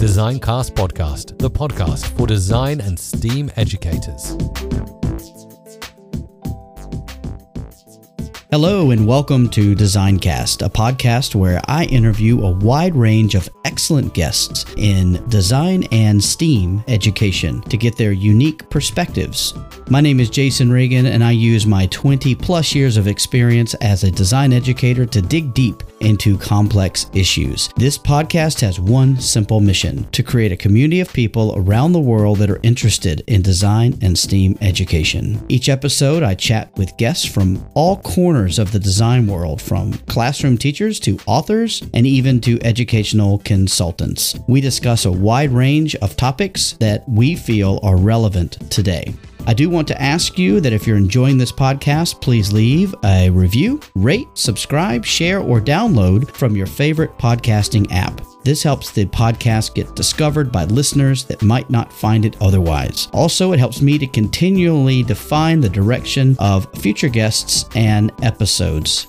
Designcast Podcast, the podcast for design and STEAM educators. Hello, and welcome to Designcast, a podcast where I interview a wide range of excellent guests in design and STEAM education to get their unique perspectives. My name is Jason Reagan, and I use my 20 plus years of experience as a design educator to dig deep into complex issues. This podcast has one simple mission to create a community of people around the world that are interested in design and STEAM education. Each episode, I chat with guests from all corners of the design world, from classroom teachers to authors and even to educational consultants. We discuss a wide range of topics that we feel are relevant today. I do want to ask you that if you're enjoying this podcast, please leave a review, rate, subscribe, share, or download from your favorite podcasting app. This helps the podcast get discovered by listeners that might not find it otherwise. Also, it helps me to continually define the direction of future guests and episodes.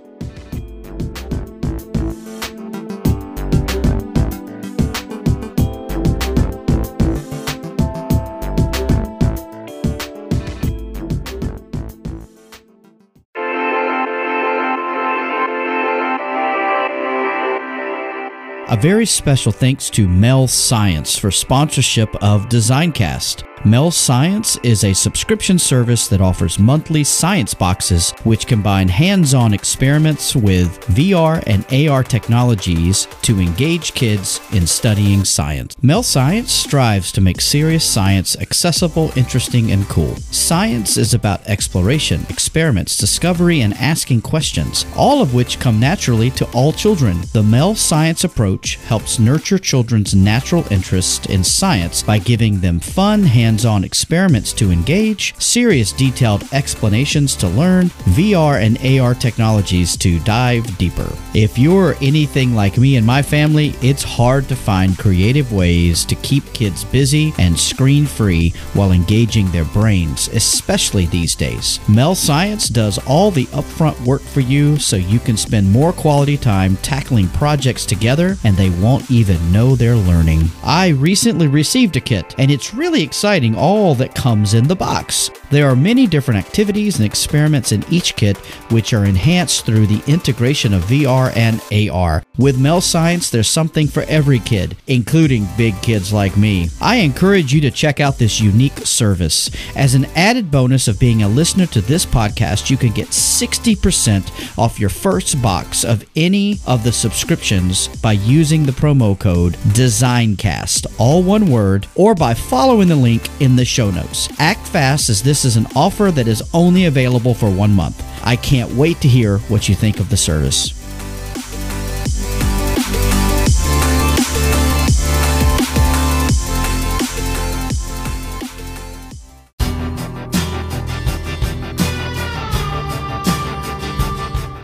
A very special thanks to Mel Science for sponsorship of Designcast. Mel Science is a subscription service that offers monthly science boxes which combine hands on experiments with VR and AR technologies to engage kids in studying science. Mel Science strives to make serious science accessible, interesting, and cool. Science is about exploration, experiments, discovery, and asking questions, all of which come naturally to all children. The Mel Science approach helps nurture children's natural interest in science by giving them fun, hands hands on experiments to engage, serious detailed explanations to learn, VR and AR technologies to dive deeper. If you're anything like me and my family, it's hard to find creative ways to keep kids busy and screen free while engaging their brains, especially these days. Mel Science does all the upfront work for you so you can spend more quality time tackling projects together and they won't even know they're learning. I recently received a kit and it's really exciting all that comes in the box. There are many different activities and experiments in each kit, which are enhanced through the integration of VR and AR. With Mel Science, there's something for every kid, including big kids like me. I encourage you to check out this unique service. As an added bonus of being a listener to this podcast, you can get 60% off your first box of any of the subscriptions by using the promo code DESIGNCAST, all one word, or by following the link in the show notes. Act fast as this is an offer that is only available for one month. I can't wait to hear what you think of the service.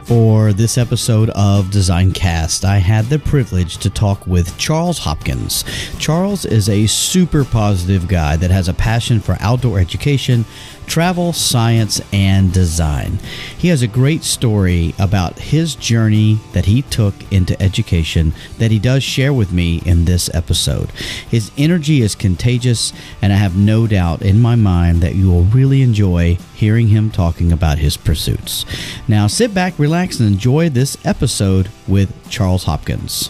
For this episode of Design Cast, I had the privilege to talk with Charles Hopkins. Charles is a super positive guy that has a passion for outdoor education, travel, science, and design. He has a great story about his journey that he took into education that he does share with me in this episode. His energy is contagious, and I have no doubt in my mind that you will really enjoy hearing him talking about his pursuits. Now sit back, relax, and enjoy this episode with Charles Hopkins.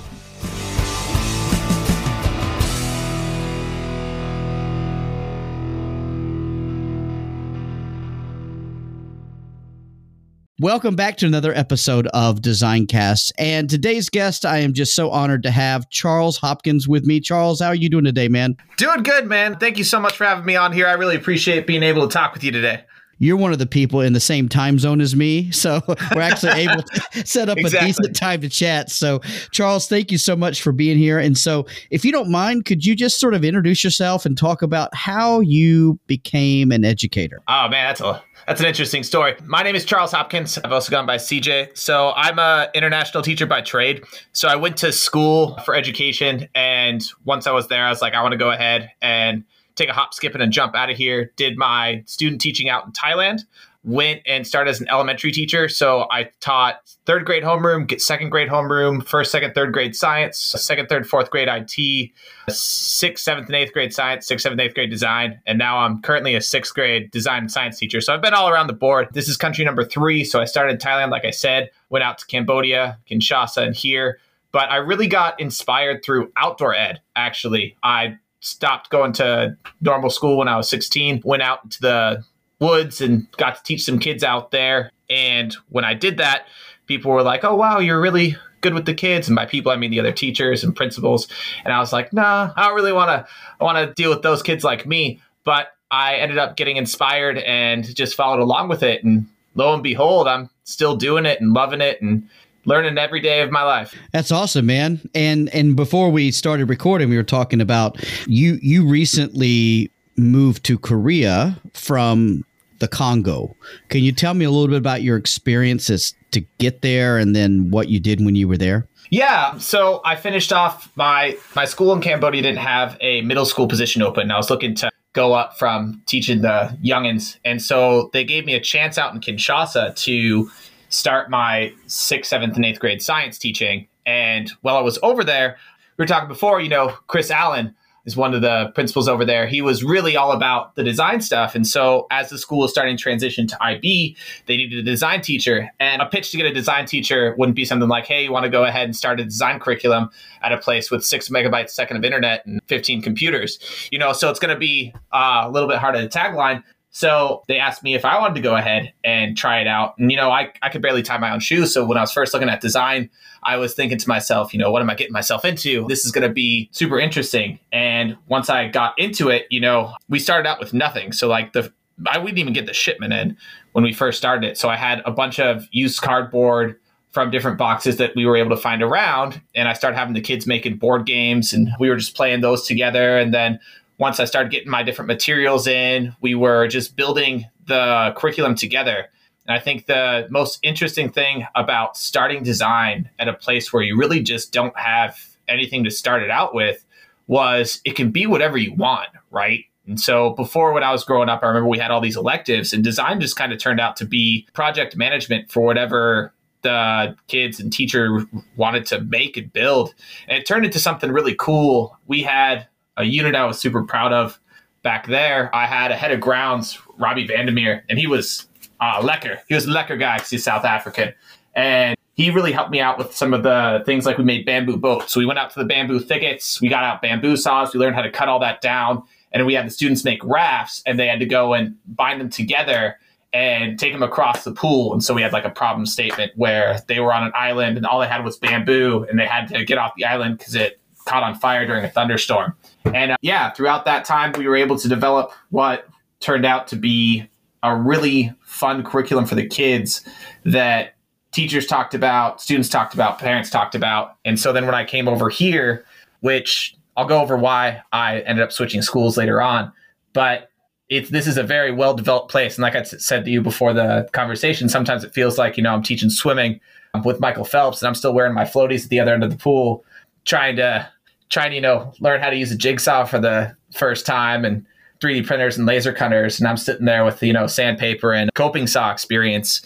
Welcome back to another episode of Designcast. And today's guest, I am just so honored to have Charles Hopkins with me. Charles, how are you doing today, man? Doing good, man. Thank you so much for having me on here. I really appreciate being able to talk with you today. you're one of the people in the same time zone as me. So we're actually able to set up exactly. a decent time to chat. So, Charles, thank you so much for being here. And so, if you don't mind, could you just sort of introduce yourself and talk about how you became an educator? Oh, man, that's a that's an interesting story. My name is Charles Hopkins. I've also gone by CJ. So I'm a international teacher by trade. So I went to school for education, and once I was there, I was like, I want to go ahead and take a hop, skip, and a jump out of here. Did my student teaching out in Thailand went and started as an elementary teacher. So I taught third grade homeroom, second grade homeroom, first, second, third grade science, second, third, fourth grade IT, sixth, seventh, and eighth grade science, sixth, seventh, eighth grade design. And now I'm currently a sixth grade design and science teacher. So I've been all around the board. This is country number three. So I started in Thailand, like I said, went out to Cambodia, Kinshasa, and here. But I really got inspired through outdoor ed, actually. I stopped going to normal school when I was 16, went out to the woods and got to teach some kids out there. And when I did that, people were like, "Oh wow, you're really good with the kids." And by people, I mean the other teachers and principals. And I was like, "Nah, I don't really want to. I want to deal with those kids like me." But I ended up getting inspired and just followed along with it. And lo and behold, I'm still doing it and loving it and learning every day of my life. That's awesome, man. And and before we started recording, we were talking about you you recently moved to Korea from the Congo. Can you tell me a little bit about your experiences to get there and then what you did when you were there? Yeah, so I finished off my my school in Cambodia didn't have a middle school position open. I was looking to go up from teaching the youngins, and so they gave me a chance out in Kinshasa to start my sixth, seventh, and eighth grade science teaching. And while I was over there, we were talking before, you know, Chris Allen is one of the principals over there. He was really all about the design stuff. And so as the school was starting to transition to IB, they needed a design teacher. And a pitch to get a design teacher wouldn't be something like, hey, you want to go ahead and start a design curriculum at a place with six megabytes second of internet and 15 computers. You know, so it's going to be uh, a little bit harder to tagline. So they asked me if I wanted to go ahead and try it out. And, you know, I, I could barely tie my own shoes. So when I was first looking at design, I was thinking to myself, you know, what am I getting myself into? This is going to be super interesting. And once I got into it, you know, we started out with nothing. So, like, the I wouldn't even get the shipment in when we first started it. So I had a bunch of used cardboard from different boxes that we were able to find around. And I started having the kids making board games and we were just playing those together. And then once I started getting my different materials in, we were just building the curriculum together. And I think the most interesting thing about starting design at a place where you really just don't have anything to start it out with was it can be whatever you want, right? And so before when I was growing up, I remember we had all these electives and design just kind of turned out to be project management for whatever the kids and teacher wanted to make and build. And it turned into something really cool. We had a unit I was super proud of back there. I had a head of grounds, Robbie Vandermeer, and he was uh, lekker. He was a lekker guy because he's South African. And he really helped me out with some of the things like we made bamboo boats. So we went out to the bamboo thickets, we got out bamboo saws, we learned how to cut all that down. And we had the students make rafts and they had to go and bind them together and take them across the pool. And so we had like a problem statement where they were on an island and all they had was bamboo and they had to get off the island because it caught on fire during a thunderstorm. And uh, yeah, throughout that time, we were able to develop what turned out to be a really fun curriculum for the kids that teachers talked about, students talked about, parents talked about. And so then when I came over here, which I'll go over why I ended up switching schools later on, but it's this is a very well developed place. And like I said to you before the conversation, sometimes it feels like, you know, I'm teaching swimming with Michael Phelps and I'm still wearing my floaties at the other end of the pool, trying to trying to you know learn how to use a jigsaw for the first time and 3D printers and laser cutters, and I'm sitting there with you know sandpaper and coping saw experience.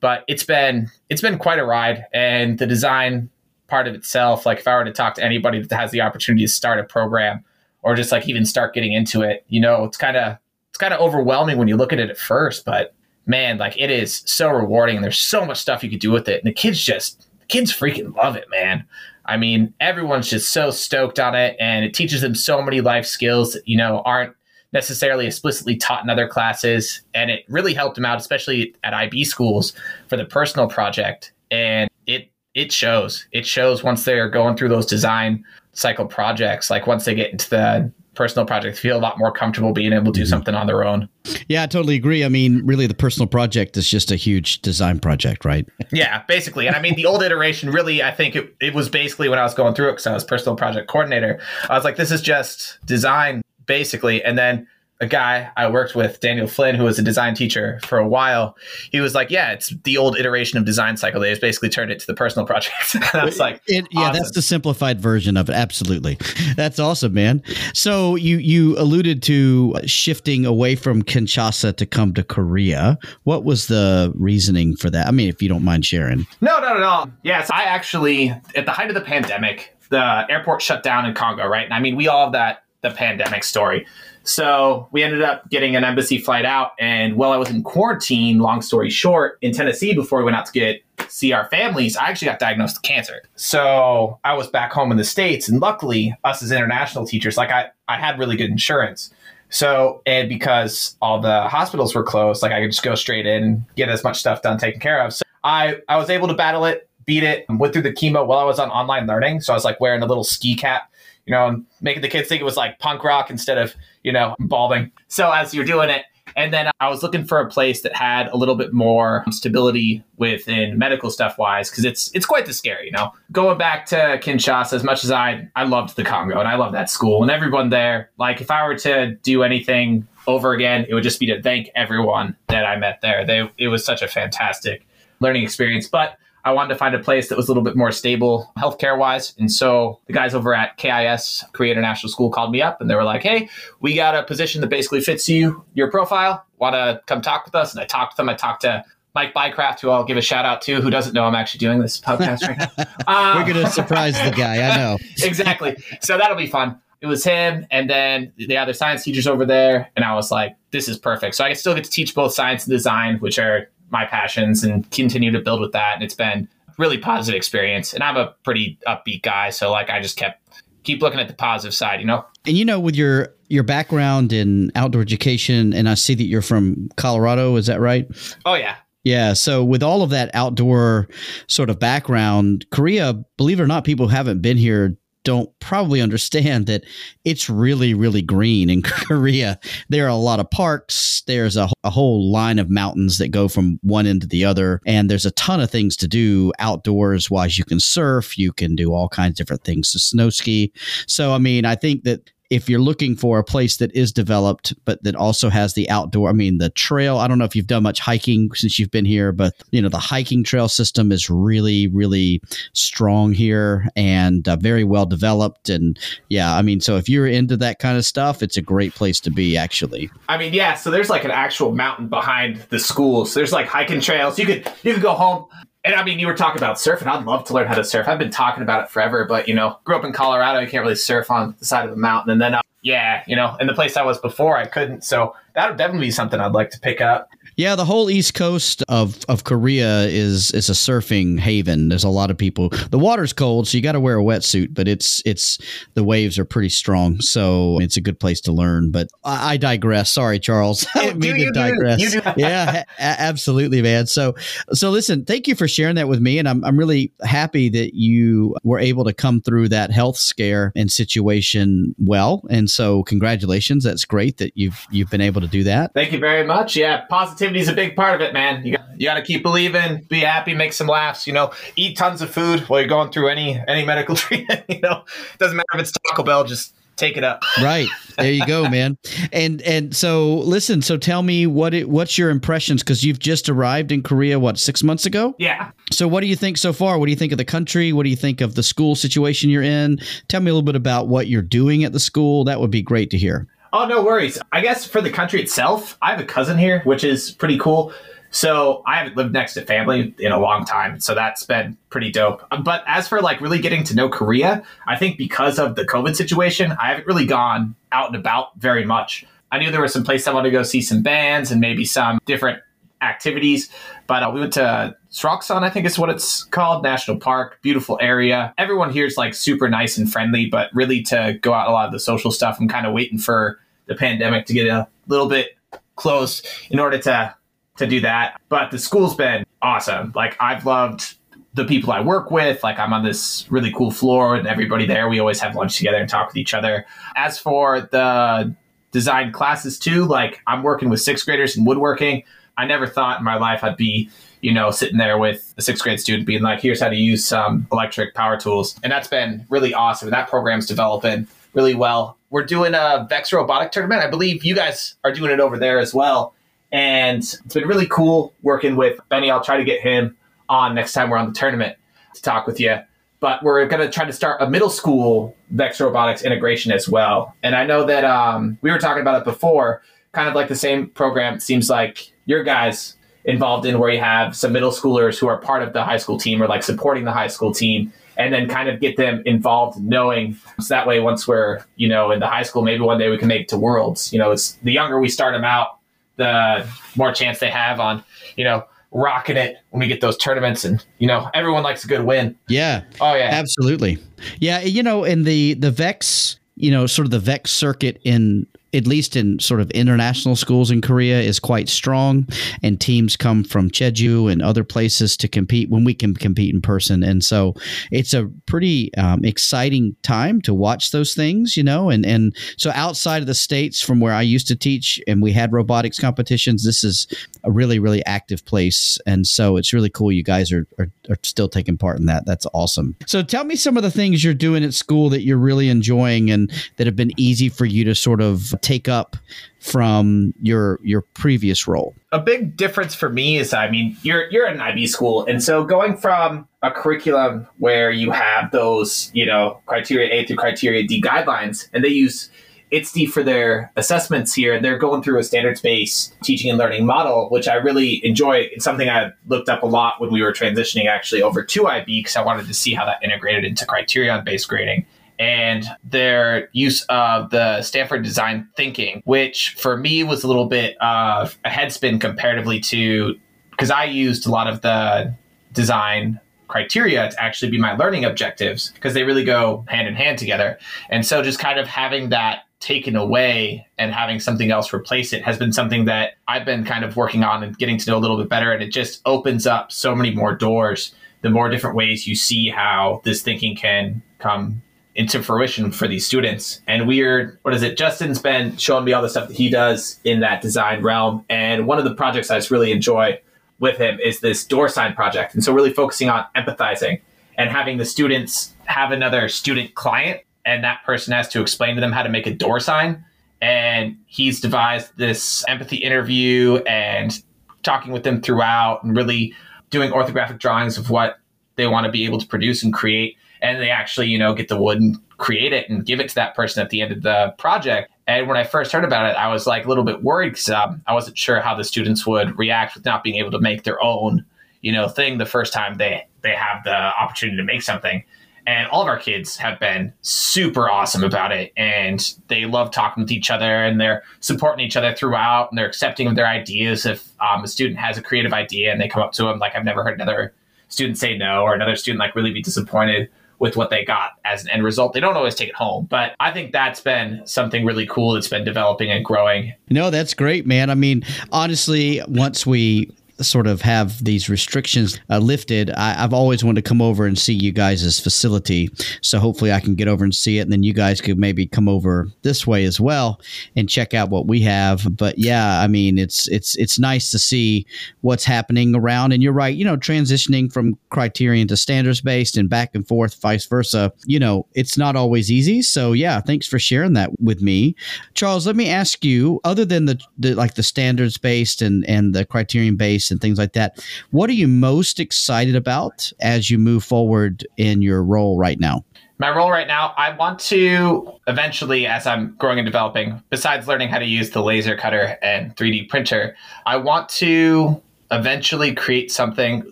But it's been it's been quite a ride, and the design part of itself. Like if I were to talk to anybody that has the opportunity to start a program or just like even start getting into it, you know, it's kind of it's kind of overwhelming when you look at it at first, but man, like it is so rewarding. And there's so much stuff you could do with it, and the kids just the kids freaking love it, man. I mean, everyone's just so stoked on it, and it teaches them so many life skills that you know aren't necessarily explicitly taught in other classes. And it really helped them out, especially at IB schools for the personal project. And it it shows. It shows once they're going through those design cycle projects, like once they get into the personal project feel a lot more comfortable being able to do mm-hmm. something on their own. Yeah, I totally agree. I mean, really, the personal project is just a huge design project, right? yeah, basically. And I mean, the old iteration really, I think it, it was basically when I was going through it because I was personal project coordinator. I was like, this is just design, basically. And then a guy I worked with, Daniel Flynn, who was a design teacher for a while, he was like, "Yeah, it's the old iteration of design cycle. They just basically turned it to the personal project." and I was like, it, "Yeah, awesome. that's the simplified version of it. Absolutely, that's awesome, man." So you you alluded to shifting away from Kinshasa to come to Korea. What was the reasoning for that? I mean, if you don't mind sharing. No, no, no, no. Yes, I actually at the height of the pandemic, the airport shut down in Congo, right? And I mean, we all have that the pandemic story. So we ended up getting an embassy flight out. And while I was in quarantine, long story short, in Tennessee before we went out to get see our families, I actually got diagnosed with cancer. So I was back home in the States. And luckily, us as international teachers, like I, I had really good insurance. So, and because all the hospitals were closed, like I could just go straight in and get as much stuff done taken care of. So I, I was able to battle it, beat it, went through the chemo while I was on online learning. So I was like wearing a little ski cap you know, making the kids think it was like punk rock instead of, you know, balding. So as you're doing it, and then I was looking for a place that had a little bit more stability within medical stuff wise, because it's it's quite the scary, you know. Going back to Kinshasa, as much as I I loved the Congo and I love that school and everyone there, like if I were to do anything over again, it would just be to thank everyone that I met there. They it was such a fantastic learning experience. But I wanted to find a place that was a little bit more stable healthcare wise. And so the guys over at KIS, Korea International School, called me up and they were like, hey, we got a position that basically fits you, your profile. Want to come talk with us? And I talked to them. I talked to Mike Bycraft, who I'll give a shout out to, who doesn't know I'm actually doing this podcast right now. Um, We're going to surprise the guy. I know. exactly. So that'll be fun. It was him and then the other science teachers over there. And I was like, this is perfect. So I still get to teach both science and design, which are my passions and continue to build with that. And it's been a really positive experience. And I'm a pretty upbeat guy, so like I just kept keep looking at the positive side, you know. And you know, with your your background in outdoor education, and I see that you're from Colorado, is that right? Oh yeah. Yeah. So with all of that outdoor sort of background, Korea, believe it or not, people haven't been here don't probably understand that it's really, really green in Korea. There are a lot of parks. There's a, a, whole line of mountains that go from one end to the other. And there's a ton of things to do outdoors wise. You can surf, you can do all kinds of different things to snow ski. So, I mean, I think that if you're looking for a place that is developed but that also has the outdoor i mean the trail i don't know if you've done much hiking since you've been here but you know the hiking trail system is really really strong here and uh, very well developed and yeah i mean so if you're into that kind of stuff it's a great place to be actually. I mean yeah so there's like an actual mountain behind the school. So there's like hiking trails. You could you could go home and I mean, you were talking about surfing. I'd love to learn how to surf. I've been talking about it forever, but you know, grew up in Colorado. You can't really surf on the side of a mountain. And then, uh, yeah, you know, in the place I was before, I couldn't. So that would definitely be something I'd like to pick up. Yeah, the whole east coast of, of Korea is is a surfing haven. There's a lot of people. The water's cold, so you got to wear a wetsuit, but it's it's the waves are pretty strong, so it's a good place to learn. But I, I digress. Sorry, Charles. I do, mean to digress. Yeah, a- absolutely, man. So so listen, thank you for sharing that with me, and I'm I'm really happy that you were able to come through that health scare and situation well. And so congratulations. That's great that you've you've been able to do that. Thank you very much. Yeah, positive positivity is a big part of it, man. You got, you got to keep believing, be happy, make some laughs. You know, eat tons of food while you're going through any any medical treatment. You know, doesn't matter if it's Taco Bell, just take it up. right there, you go, man. And and so listen. So tell me what it, what's your impressions because you've just arrived in Korea. What six months ago? Yeah. So what do you think so far? What do you think of the country? What do you think of the school situation you're in? Tell me a little bit about what you're doing at the school. That would be great to hear. Oh, no worries. I guess for the country itself, I have a cousin here, which is pretty cool. So I haven't lived next to family in a long time, so that's been pretty dope. But as for like really getting to know Korea, I think because of the COVID situation, I haven't really gone out and about very much. I knew there were some places I wanted to go see some bands and maybe some different activities, but uh, we went to Seoraksan, I think is what it's called, National Park, beautiful area. Everyone here is like super nice and friendly, but really to go out a lot of the social stuff, I'm kind of waiting for the pandemic to get a little bit close in order to to do that. But the school's been awesome. Like I've loved the people I work with. Like I'm on this really cool floor and everybody there, we always have lunch together and talk with each other. As for the design classes too, like I'm working with sixth graders in woodworking. I never thought in my life I'd be, you know, sitting there with a sixth grade student being like, here's how to use some electric power tools. And that's been really awesome. And that program's developing really well. We're doing a Vex robotic tournament. I believe you guys are doing it over there as well. And it's been really cool working with Benny. I'll try to get him on next time we're on the tournament to talk with you. But we're going to try to start a middle school Vex robotics integration as well. And I know that um, we were talking about it before, kind of like the same program. It seems like your guys involved in where you have some middle schoolers who are part of the high school team or like supporting the high school team and then kind of get them involved knowing so that way once we're you know in the high school maybe one day we can make it to worlds. You know it's the younger we start them out the more chance they have on you know rocking it when we get those tournaments and you know everyone likes a good win. Yeah. Oh yeah. Absolutely. Yeah you know in the the vex you know sort of the vex circuit in at least in sort of international schools in Korea, is quite strong, and teams come from Jeju and other places to compete when we can compete in person. And so it's a pretty um, exciting time to watch those things, you know. And and so outside of the states from where I used to teach, and we had robotics competitions, this is a really really active place, and so it's really cool. You guys are are, are still taking part in that. That's awesome. So tell me some of the things you're doing at school that you're really enjoying and that have been easy for you to sort of take up from your your previous role? A big difference for me is I mean, you're you're an IB school and so going from a curriculum where you have those, you know, criteria A through criteria D guidelines and they use ITSD for their assessments here. and They're going through a standards based teaching and learning model, which I really enjoy. It's something I looked up a lot when we were transitioning actually over to IB because I wanted to see how that integrated into criterion based grading and their use of the Stanford design thinking, which for me was a little bit of a headspin comparatively to because I used a lot of the design criteria to actually be my learning objectives because they really go hand in hand together. And so just kind of having that taken away and having something else replace it has been something that I've been kind of working on and getting to know a little bit better. And it just opens up so many more doors, the more different ways you see how this thinking can come into fruition for these students. And we're, what is it? Justin's been showing me all the stuff that he does in that design realm. And one of the projects I just really enjoy with him is this door sign project. And so really focusing on empathizing and having the students have another student client and that person has to explain to them how to make a door sign. And he's devised this empathy interview and talking with them throughout and really doing orthographic drawings of what they want to be able to produce and create and they actually, you know, get the wood and create it and give it to that person at the end of the project. And when I first heard about it, I was like a little bit worried because um, I wasn't sure how the students would react with not being able to make their own, you know, thing the first time they they have the opportunity to make something. And all of our kids have been super awesome about it, and they love talking with each other, and they're supporting each other throughout, and they're accepting of their ideas. If um, a student has a creative idea and they come up to them, like I've never heard another student say no, or another student like really be disappointed with what they got as an end result. They don't always take it home, but I think that's been something really cool that's been developing and growing. No, that's great, man. I mean, honestly, once we sort of have these restrictions uh, lifted, I, have always wanted to come over and see you guys' facility. So hopefully I can get over and see it, and then you guys could maybe come over this way as well and check out what we have. But yeah, I mean, it's it's it's nice to see what's happening around. And you're right, you know, transitioning from criterion to standards based and back and forth, vice versa. You know, it's not always easy. So yeah, thanks for sharing that with me, Charles. Let me ask you, other than the, the like the standards based and and the criterion based and things like that. What are you most excited about as you move forward in your role right now? My role right now, I want to eventually, as I'm growing and developing, besides learning how to use the laser cutter and 3D printer, I want to eventually create something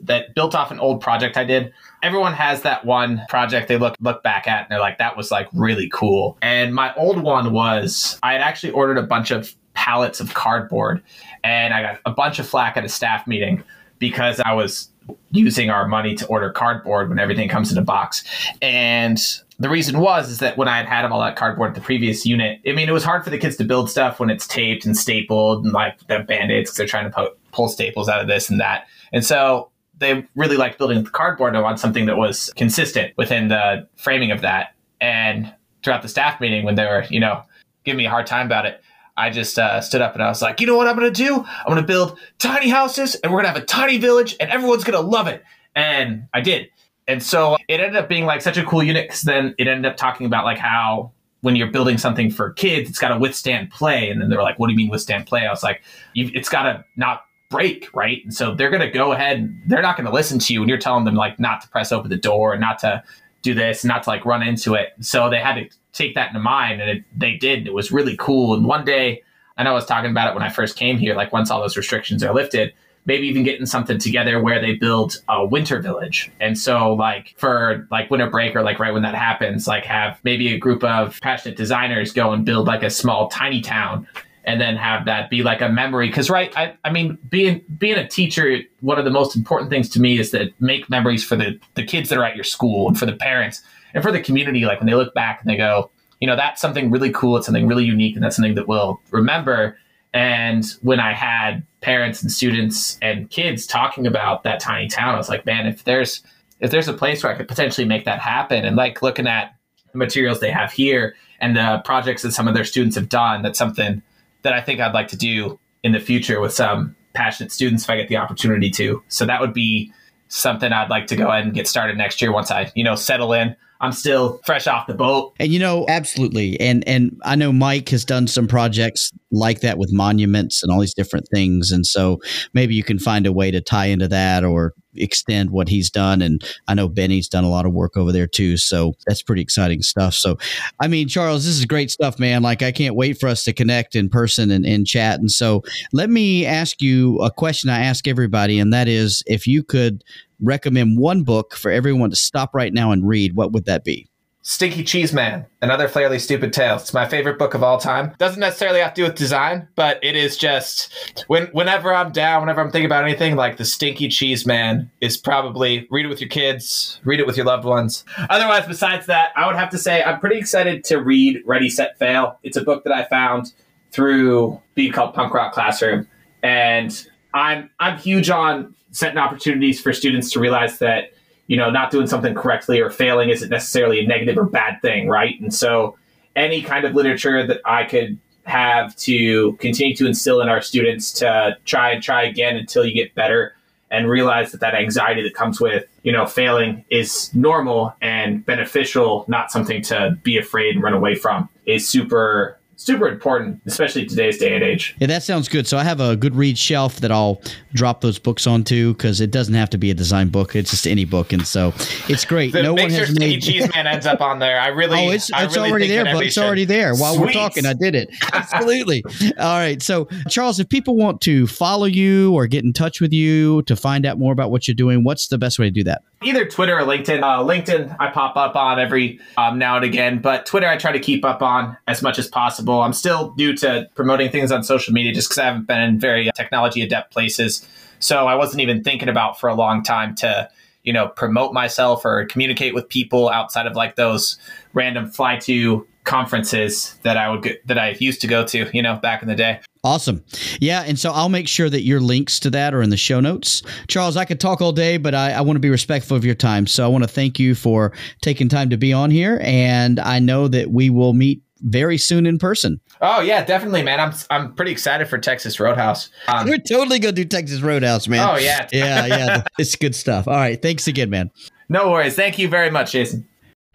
that built off an old project I did. Everyone has that one project they look look back at and they're like, that was like really cool. And my old one was I had actually ordered a bunch of pallets of cardboard and I got a bunch of flack at a staff meeting because I was using our money to order cardboard when everything comes in a box. And the reason was is that when I had had all that cardboard at the previous unit, I mean, it was hard for the kids to build stuff when it's taped and stapled and like the band-aids because they're trying to po- pull staples out of this and that. And so they really liked building with cardboard. I want something that was consistent within the framing of that. And throughout the staff meeting, when they were, you know, giving me a hard time about it, I just uh, stood up and I was like, you know what I'm going to do? I'm going to build tiny houses and we're going to have a tiny village and everyone's going to love it. And I did. And so it ended up being like such a cool unit because then it ended up talking about like how when you're building something for kids, it's got to withstand play. And then they were like, what do you mean withstand play? I was like, it's got to not break, right? And so they're going to go ahead and they're not going to listen to you when you're telling them like not to press open the door and not to do this, not to like run into it. So they had to take that into mind and it, they did. It was really cool. And one day, I know I was talking about it when I first came here, like once all those restrictions are lifted, maybe even getting something together where they build a winter village. And so like for like winter break or like right when that happens, like have maybe a group of passionate designers go and build like a small tiny town and then have that be like a memory because right I, I mean being being a teacher one of the most important things to me is to make memories for the the kids that are at your school and for the parents and for the community like when they look back and they go you know that's something really cool it's something really unique and that's something that we'll remember and when I had parents and students and kids talking about that tiny town, I was like, man, if there's if there's a place where I could potentially make that happen, and like looking at the materials they have here and the projects that some of their students have done, that's something that I think I'd like to do in the future with some passionate students if I get the opportunity to. So that would be something I'd like to go ahead and get started next year once I, you know, settle in I'm still fresh off the boat. And you know, absolutely. And and I know Mike has done some projects like that with monuments and all these different things. And so maybe you can find a way to tie into that or extend what he's done. And I know Benny's done a lot of work over there too. So that's pretty exciting stuff. So, I mean, Charles, this is great stuff, man. Like, I can't wait for us to connect in person and, and chat. And so, let me ask you a question I ask everybody, and that is if you could recommend one book for everyone to stop right now and read, what would that be? Stinky Cheese Man, Another Fairly Stupid Tale. It's my favorite book of all time. Doesn't necessarily have to do with design, but it is just when whenever I'm down, whenever I'm thinking about anything, like the Stinky Cheese Man is probably read it with your kids, read it with your loved ones. Otherwise, besides that, I would have to say I'm pretty excited to read Ready Set Fail. It's a book that I found through being called Punk Rock Classroom, and I'm I'm huge on setting opportunities for students to realize that you know not doing something correctly or failing isn't necessarily a negative or bad thing right? And so any kind of literature that i could have to continue to instill in our students to try and try again until you get better and realize that that anxiety that comes with you know failing is normal and beneficial not something to be afraid and run away from is super super important, especially today's day and age. Yeah, that sounds good. So I have a good read shelf that I'll drop those books onto because it doesn't have to be a design book; it's just any book, and so it's great. no one has made Cheese Man ends up on there. I really, oh, it's, it's really already there, but it's already there while Sweet. we're talking. I did it absolutely. All right, so Charles, if people want to follow you or get in touch with you to find out more about what you're doing, what's the best way to do that? either Twitter or LinkedIn. Uh, LinkedIn, I pop up on every um, now and again, but Twitter, I try to keep up on as much as possible. I'm still new to promoting things on social media just because I haven't been in very uh, technology adept places. So I wasn't even thinking about for a long time to, you know, promote myself or communicate with people outside of like those random fly to conferences that I would get, that I used to go to, you know, back in the day. Awesome. Yeah. And so I'll make sure that your links to that are in the show notes. Charles, I could talk all day, but I, I want to be respectful of your time. So I want to thank you for taking time to be on here. And I know that we will meet very soon in person. Oh yeah, definitely, man. I'm I'm pretty excited for Texas Roadhouse. Um, We're totally gonna do Texas Roadhouse, man. Oh yeah, yeah, yeah. It's good stuff. All right, thanks again, man. No worries. Thank you very much, Jason.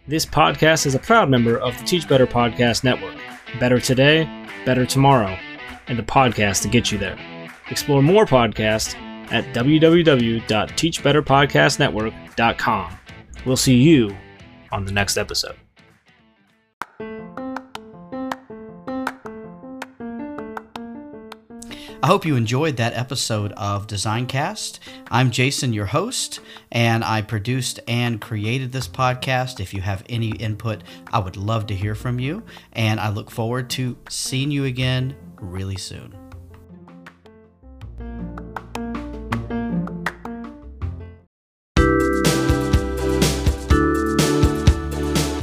This podcast is a proud member of the Teach Better Podcast Network. Better today, better tomorrow, and the podcast to get you there. Explore more podcasts at www.teachbetterpodcastnetwork.com. We'll see you on the next episode. I hope you enjoyed that episode of Designcast. I'm Jason, your host, and I produced and created this podcast. If you have any input, I would love to hear from you, and I look forward to seeing you again really soon.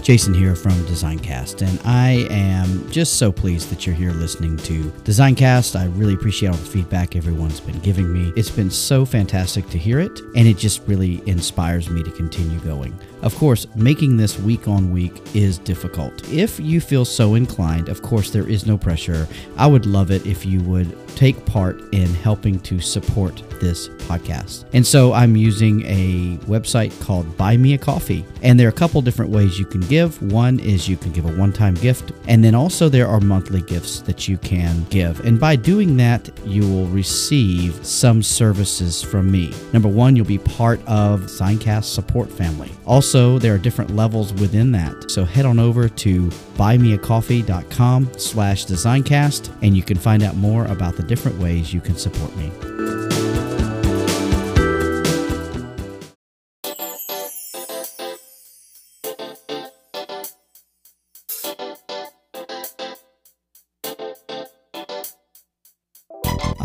Jason here from Designcast, and I am just so pleased that you're here listening to Designcast. I really appreciate all the feedback everyone's been giving me. It's been so fantastic to hear it, and it just really inspires me to continue going. Of course, making this week on week is difficult. If you feel so inclined, of course, there is no pressure. I would love it if you would take part in helping to support this podcast. And so I'm using a website called Buy Me a Coffee. And there are a couple different ways you can give. One is you can give a one time gift, and then also there are monthly gifts that you can give. And by doing that, you will receive some services from me. Number one, you'll be part of Designcast support family. Also, there are different levels within that. So head on over to buymeacoffee.com slash designcast and you can find out more about the different ways you can support me.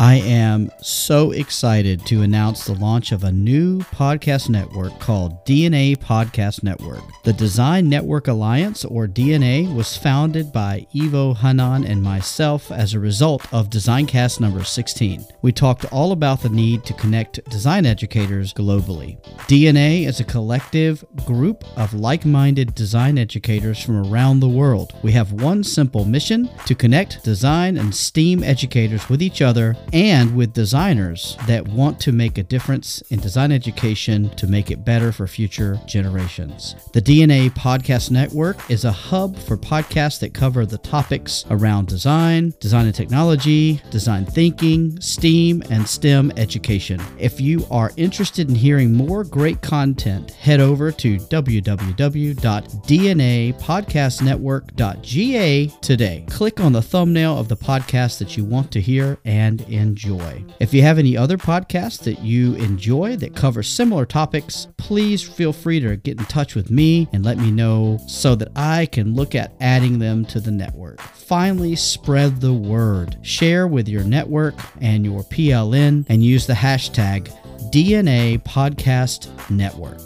I am so excited to announce the launch of a new podcast network called DNA Podcast Network. The Design Network Alliance, or DNA, was founded by Ivo Hanan and myself as a result of Designcast number 16. We talked all about the need to connect design educators globally. DNA is a collective group of like minded design educators from around the world. We have one simple mission to connect design and STEAM educators with each other and with designers that want to make a difference in design education to make it better for future generations. The DNA Podcast Network is a hub for podcasts that cover the topics around design, design and technology, design thinking, STEAM, and STEM education. If you are interested in hearing more great content, head over to www.dnapodcastnetwork.ga today. Click on the thumbnail of the podcast that you want to hear and enjoy. If you have any other podcasts that you enjoy that cover similar topics, please feel free to get in touch with me and let me know so that I can look at adding them to the network. Finally, spread the word. Share with your network and your PLN and use the hashtag DNA Podcast Network.